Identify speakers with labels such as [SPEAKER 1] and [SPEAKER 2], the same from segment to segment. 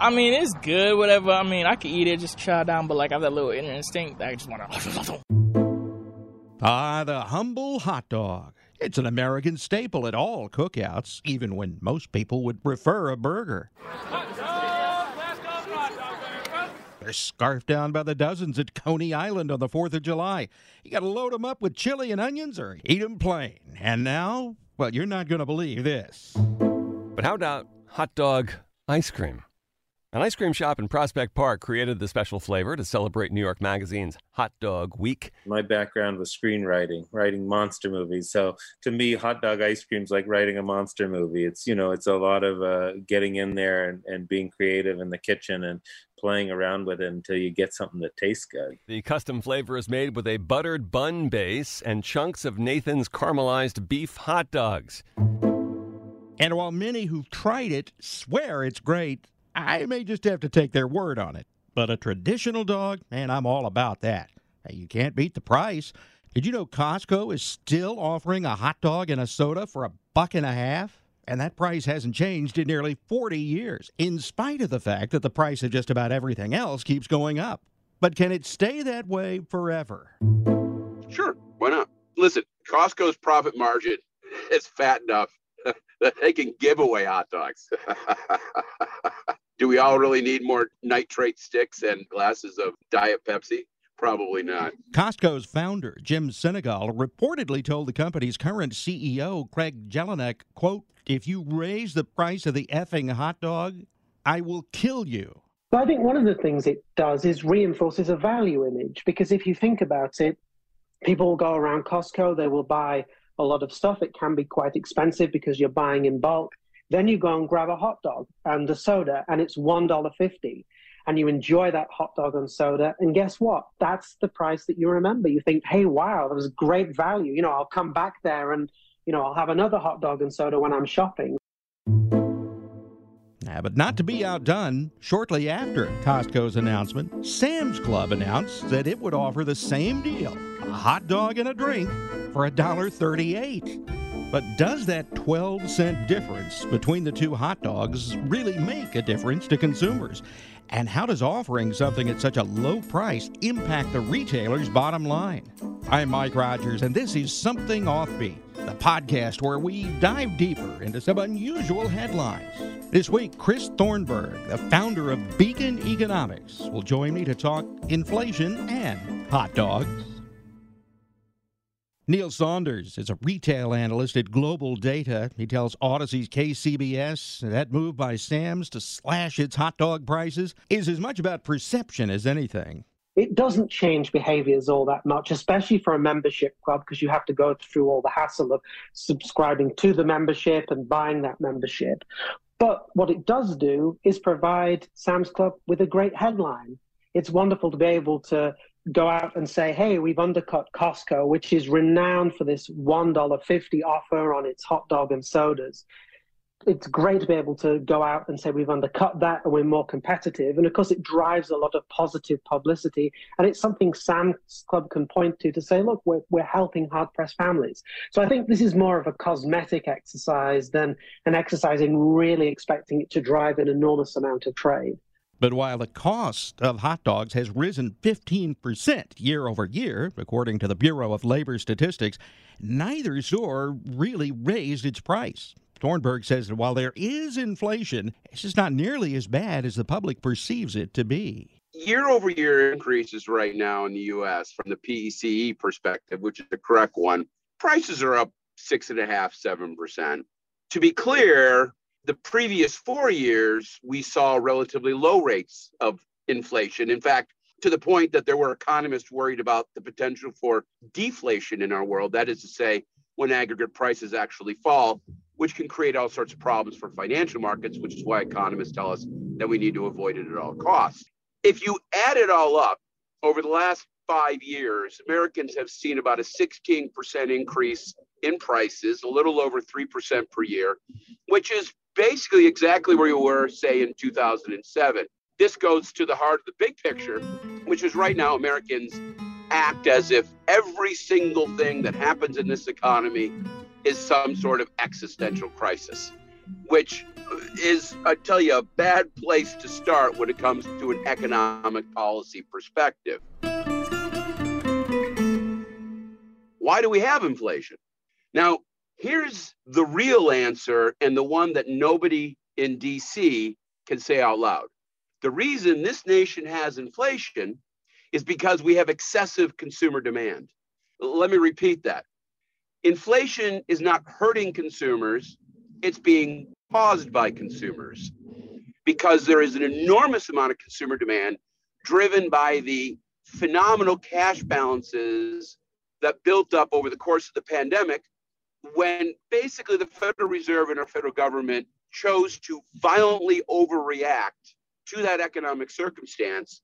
[SPEAKER 1] I mean, it's good, whatever. I mean, I could eat it, just chow down, but like I have that little inner instinct. I just want to.
[SPEAKER 2] Ah, the humble hot dog. It's an American staple at all cookouts, even when most people would prefer a burger. They're scarfed down by the dozens at Coney Island on the 4th of July. You got to load them up with chili and onions or eat them plain. And now, well, you're not going to believe this.
[SPEAKER 3] But how about hot dog ice cream? An ice cream shop in Prospect Park created the special flavor to celebrate New York Magazine's Hot Dog Week.
[SPEAKER 4] My background was screenwriting, writing monster movies. So to me, hot dog ice cream's like writing a monster movie. It's you know, it's a lot of uh, getting in there and, and being creative in the kitchen and playing around with it until you get something that tastes good.
[SPEAKER 3] The custom flavor is made with a buttered bun base and chunks of Nathan's caramelized beef hot dogs.
[SPEAKER 2] And while many who've tried it swear it's great, I may just have to take their word on it. But a traditional dog, man, I'm all about that. You can't beat the price. Did you know Costco is still offering a hot dog and a soda for a buck and a half? And that price hasn't changed in nearly 40 years, in spite of the fact that the price of just about everything else keeps going up. But can it stay that way forever?
[SPEAKER 5] Sure, why not? Listen, Costco's profit margin is fat enough that they can give away hot dogs. Do we all really need more nitrate sticks and glasses of Diet Pepsi? Probably not.
[SPEAKER 2] Costco's founder, Jim Sinegal, reportedly told the company's current CEO, Craig Jelinek, quote, if you raise the price of the effing hot dog, I will kill you.
[SPEAKER 6] But I think one of the things it does is reinforces a value image because if you think about it, people will go around Costco, they will buy a lot of stuff. It can be quite expensive because you're buying in bulk. Then you go and grab a hot dog and a soda, and it's $1.50. And you enjoy that hot dog and soda. And guess what? That's the price that you remember. You think, hey, wow, that was great value. You know, I'll come back there and, you know, I'll have another hot dog and soda when I'm shopping.
[SPEAKER 2] Yeah, but not to be outdone, shortly after Costco's announcement, Sam's Club announced that it would offer the same deal a hot dog and a drink for $1.38. But does that 12 cent difference between the two hot dogs really make a difference to consumers? And how does offering something at such a low price impact the retailer's bottom line? I'm Mike Rogers, and this is Something Offbeat, the podcast where we dive deeper into some unusual headlines. This week, Chris Thornberg, the founder of Beacon Economics, will join me to talk inflation and hot dogs. Neil Saunders is a retail analyst at Global Data. He tells Audacy's KCBS that move by Sam's to slash its hot dog prices is as much about perception as anything.
[SPEAKER 6] It doesn't change behaviors all that much, especially for a membership club, because you have to go through all the hassle of subscribing to the membership and buying that membership. But what it does do is provide Sam's Club with a great headline. It's wonderful to be able to go out and say, hey, we've undercut Costco, which is renowned for this $1.50 offer on its hot dog and sodas. It's great to be able to go out and say we've undercut that and we're more competitive. And of course, it drives a lot of positive publicity. And it's something Sam's Club can point to to say, look, we're, we're helping hard pressed families. So I think this is more of a cosmetic exercise than an exercise in really expecting it to drive an enormous amount of trade.
[SPEAKER 2] But while the cost of hot dogs has risen 15% year over year, according to the Bureau of Labor Statistics, neither store really raised its price. Thornberg says that while there is inflation, it's just not nearly as bad as the public perceives it to be.
[SPEAKER 5] Year over year increases right now in the US from the PCE perspective, which is the correct one, prices are up six and a half, seven percent. To be clear, the previous four years, we saw relatively low rates of inflation. In fact, to the point that there were economists worried about the potential for deflation in our world. That is to say, when aggregate prices actually fall, which can create all sorts of problems for financial markets, which is why economists tell us that we need to avoid it at all costs. If you add it all up over the last five years, Americans have seen about a 16% increase in prices, a little over 3% per year, which is basically exactly where you were, say, in 2007. This goes to the heart of the big picture, which is right now Americans act as if every single thing that happens in this economy is some sort of existential crisis, which is, I tell you, a bad place to start when it comes to an economic policy perspective. Why do we have inflation? Now, here's the real answer and the one that nobody in DC can say out loud. The reason this nation has inflation is because we have excessive consumer demand. Let me repeat that. Inflation is not hurting consumers, it's being caused by consumers because there is an enormous amount of consumer demand driven by the phenomenal cash balances that built up over the course of the pandemic when basically the Federal Reserve and our federal government chose to violently overreact to that economic circumstance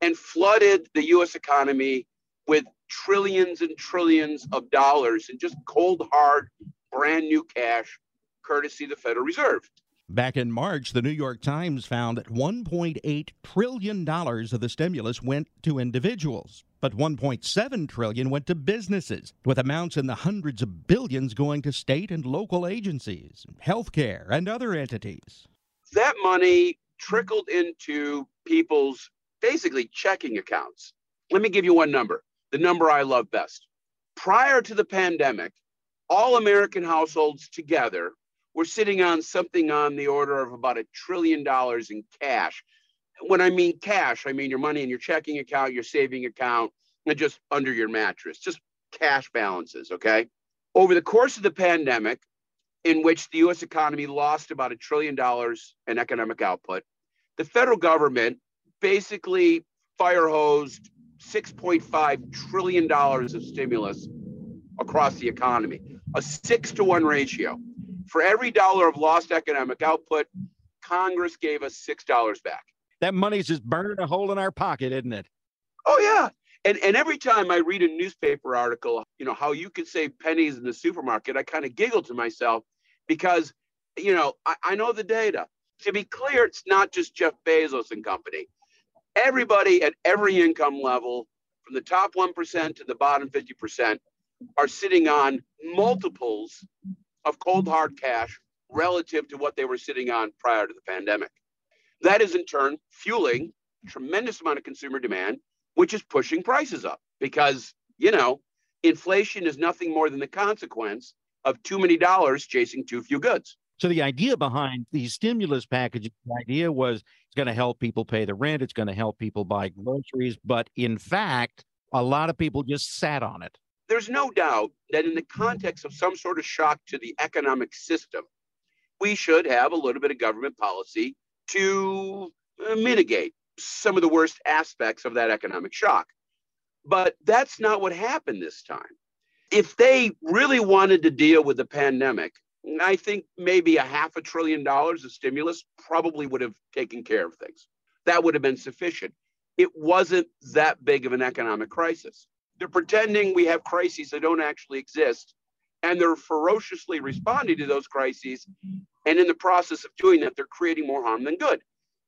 [SPEAKER 5] and flooded the US economy with trillions and trillions of dollars in just cold, hard, brand new cash, courtesy the Federal Reserve.
[SPEAKER 2] Back in March, the New York Times found that $1.8 trillion of the stimulus went to individuals, but 1.7 trillion went to businesses, with amounts in the hundreds of billions going to state and local agencies, healthcare, and other entities.
[SPEAKER 5] That money trickled into people's basically checking accounts. Let me give you one number, the number I love best. Prior to the pandemic, all American households together were sitting on something on the order of about a trillion dollars in cash. When I mean cash, I mean your money in your checking account, your saving account, and just under your mattress, just cash balances, okay? Over the course of the pandemic, in which the US economy lost about a trillion dollars in economic output, the federal government basically fire hosed $6.5 trillion of stimulus across the economy, a six to one ratio. For every dollar of lost economic output, Congress gave us $6 back.
[SPEAKER 2] That money's just burning a hole in our pocket, isn't it?
[SPEAKER 5] Oh, yeah. And, and every time I read a newspaper article, you know, how you could save pennies in the supermarket, I kind of giggle to myself because, you know, I, I know the data. To be clear, it's not just Jeff Bezos and company. Everybody at every income level, from the top 1% to the bottom 50%, are sitting on multiples of cold hard cash relative to what they were sitting on prior to the pandemic. That is in turn fueling a tremendous amount of consumer demand, which is pushing prices up because, you know, inflation is nothing more than the consequence of too many dollars chasing too few goods.
[SPEAKER 2] So the idea behind these stimulus packages, the idea was it's going to help people pay the rent, it's going to help people buy groceries, but in fact, a lot of people just sat on it.
[SPEAKER 5] There's no doubt that in the context of some sort of shock to the economic system, we should have a little bit of government policy to uh, mitigate some of the worst aspects of that economic shock. But that's not what happened this time. If they really wanted to deal with the pandemic, I think maybe a half a trillion dollars of stimulus probably would have taken care of things. That would have been sufficient. It wasn't that big of an economic crisis. They're pretending we have crises that don't actually exist, and they're ferociously responding to those crises. And in the process of doing that, they're creating more harm than good.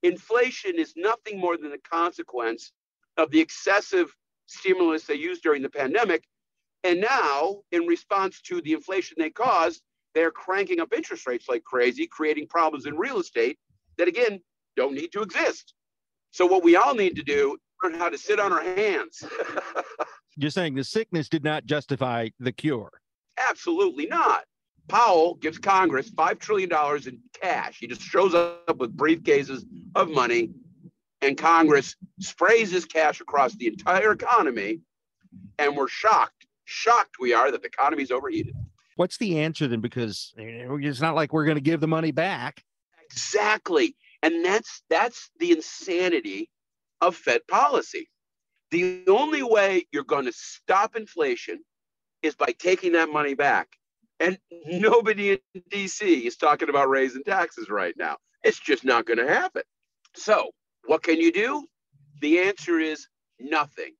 [SPEAKER 5] Inflation is nothing more than the consequence of the excessive stimulus they used during the pandemic. And now, in response to the inflation they caused, they're cranking up interest rates like crazy, creating problems in real estate that, again, don't need to exist. So, what we all need to do is learn how to sit on our hands.
[SPEAKER 2] You're saying the sickness did not justify the cure?
[SPEAKER 5] Absolutely not. Powell gives Congress $5 trillion in cash. He just shows up with briefcases of money, and Congress sprays his cash across the entire economy. And we're shocked, shocked we are that the economy's overheated.
[SPEAKER 2] What's the answer then? Because it's not like we're going to give the money back.
[SPEAKER 5] Exactly. And that's that's the insanity of Fed policy. The only way you're going to stop inflation is by taking that money back. And nobody in DC is talking about raising taxes right now. It's just not going to happen. So, what can you do? The answer is nothing.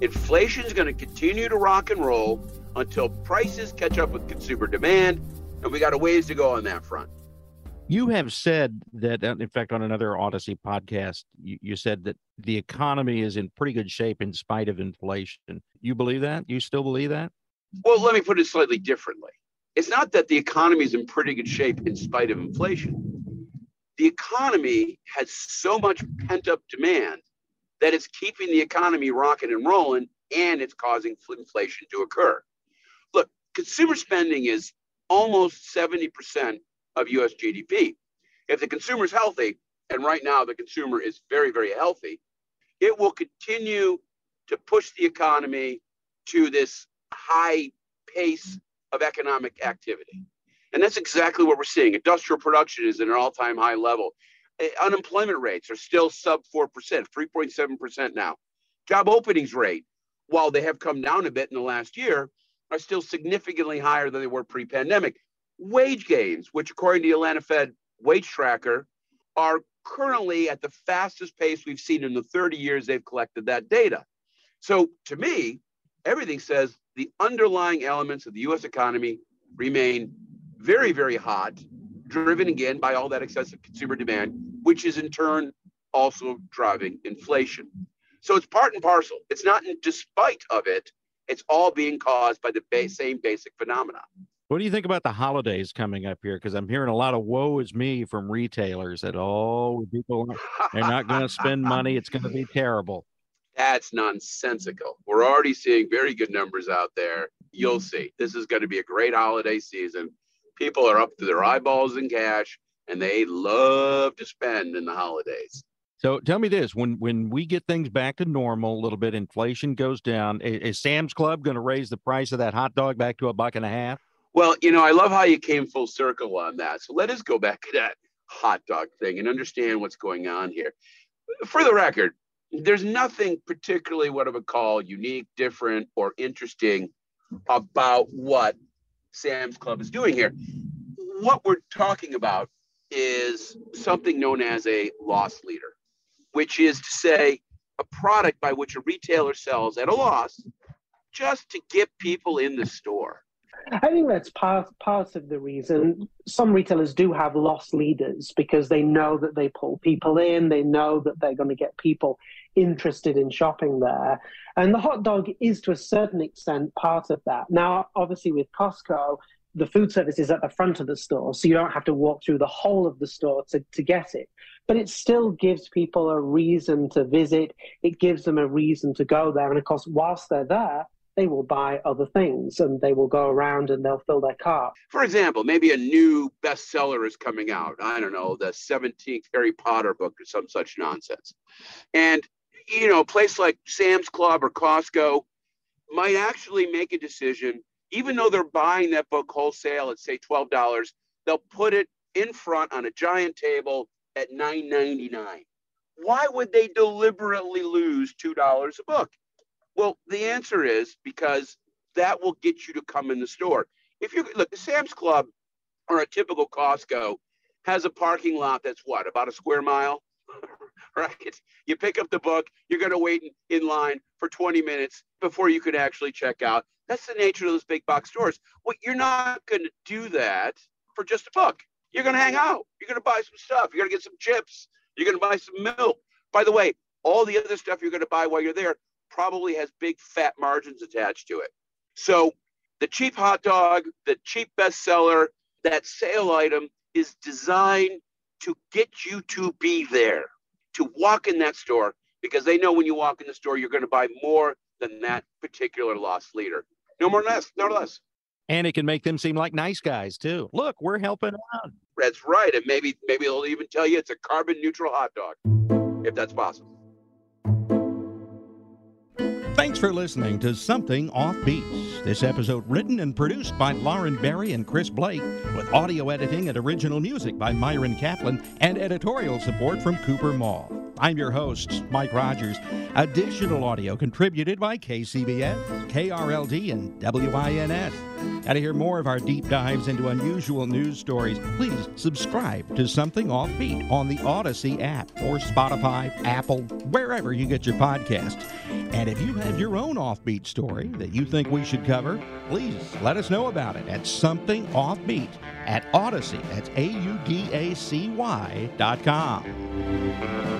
[SPEAKER 5] Inflation is going to continue to rock and roll until prices catch up with consumer demand, and we got a ways to go on that front.
[SPEAKER 2] You have said that, uh, in fact, on another Audacy podcast, you, you, said that the economy is in pretty good shape in spite of inflation. You believe that? You still believe that?
[SPEAKER 5] Well, let me put it slightly differently. It's not that the economy is in pretty good shape in spite of inflation. The economy has so much pent up demand that it's keeping the economy rocking and rolling and it's causing inflation to occur. Look, consumer spending is almost 70% of US GDP. If the consumer is healthy, and right now the consumer is very, very healthy, it will continue to push the economy to this high pace of economic activity. And that's exactly what we're seeing. Industrial production is at an all time high level. Uh, unemployment rates are still sub 4%, 3.7% now. Job openings rate, while they have come down a bit in the last year, are still significantly higher than they were pre pandemic wage gains, which according to the Atlanta Fed wage tracker, are currently at the fastest pace we've seen in the 30 years they've collected that data. So to me, everything says the underlying elements of the US economy remain very, very hot, driven again by all that excessive consumer demand, which is in turn also driving inflation. So it's part and parcel. It's not in despite of it, it's all being caused by the same basic phenomena.
[SPEAKER 2] What do you think about the holidays coming up here? Because I'm hearing a lot of "woe is me" from retailers that oh, people they're not going to spend money. It's going to be terrible.
[SPEAKER 5] That's nonsensical. We're already seeing very good numbers out there. You'll see. This is going to be a great holiday season. People are up to their eyeballs in cash, and they love to spend in the holidays.
[SPEAKER 2] So tell me this: when when we get things back to normal, a little bit, inflation goes down. Is, is Sam's Club going to raise the price of that hot dog back to a buck and a half?
[SPEAKER 5] Well, you know, I love how you came full circle on that. So let us go back to that hot dog thing and understand what's going on here. For the record, there's nothing particularly what I would call unique, different, or interesting about what Sam's Club is doing here. What we're talking about is something known as a loss leader, which is to say a product by which a retailer sells at a loss just to get people in the store.
[SPEAKER 6] I think that's part part of the reason. Some retailers do have loss leaders because they know that they pull people in, they know that they're going to get people interested in shopping there. And the hot dog is to a certain extent part of that. Now, obviously, with Costco, the food service is at the front of the store, so you don't have to walk through the whole of the store to, to get it. But it still gives people a reason to visit, it gives them a reason to go there. And of course, whilst they're there, they will buy other things and they will go around and they'll fill their cart.
[SPEAKER 5] For example, maybe a new bestseller is coming out. I don't know, the 17th Harry Potter book or some such nonsense. And, you know, a place like Sam's Club or Costco might actually make a decision, even though they're buying that book wholesale at, say, $12, they'll put it in front on a giant table at $9.99. Why would they deliberately lose $2 a book? Well, the answer is because that will get you to come in the store. If you look, the Sam's Club or a typical Costco has a parking lot that's what, about a square mile? right? You pick up the book, you're going to wait in line for 20 minutes before you can actually check out. That's the nature of those big box stores. Well, you're not going to do that for just a book. You're going to hang out. You're going to buy some stuff. You're going to get some chips. You're going to buy some milk. By the way, all the other stuff you're going to buy while you're there probably has big fat margins attached to it. So the cheap hot dog, the cheap bestseller, that sale item is designed to get you to be there, to walk in that store, because they know when you walk in the store, you're going to buy more than that particular loss leader. No more less, no less.
[SPEAKER 2] And it can make them seem like nice guys too. Look, we're helping out.
[SPEAKER 5] That's right. And maybe maybe they'll even tell you it's a carbon neutral hot dog, if that's possible.
[SPEAKER 2] Thanks for listening to Something Off Beats. This episode written and produced by Lauren Berry and Chris Blake, with audio editing and original music by Myron Kaplan and editorial support from Cooper Mall. I'm your host, Mike Rogers. Additional audio contributed by KCBS, KRLD, and WINS. And to hear more of our deep dives into unusual news stories, please subscribe to Something Offbeat on the Audacy app or Spotify, Apple, wherever you get your podcasts. And if you have your own offbeat story that you think we should cover, please let us know about it at Something Offbeat at Audacy. That's A U D A C Y dot com.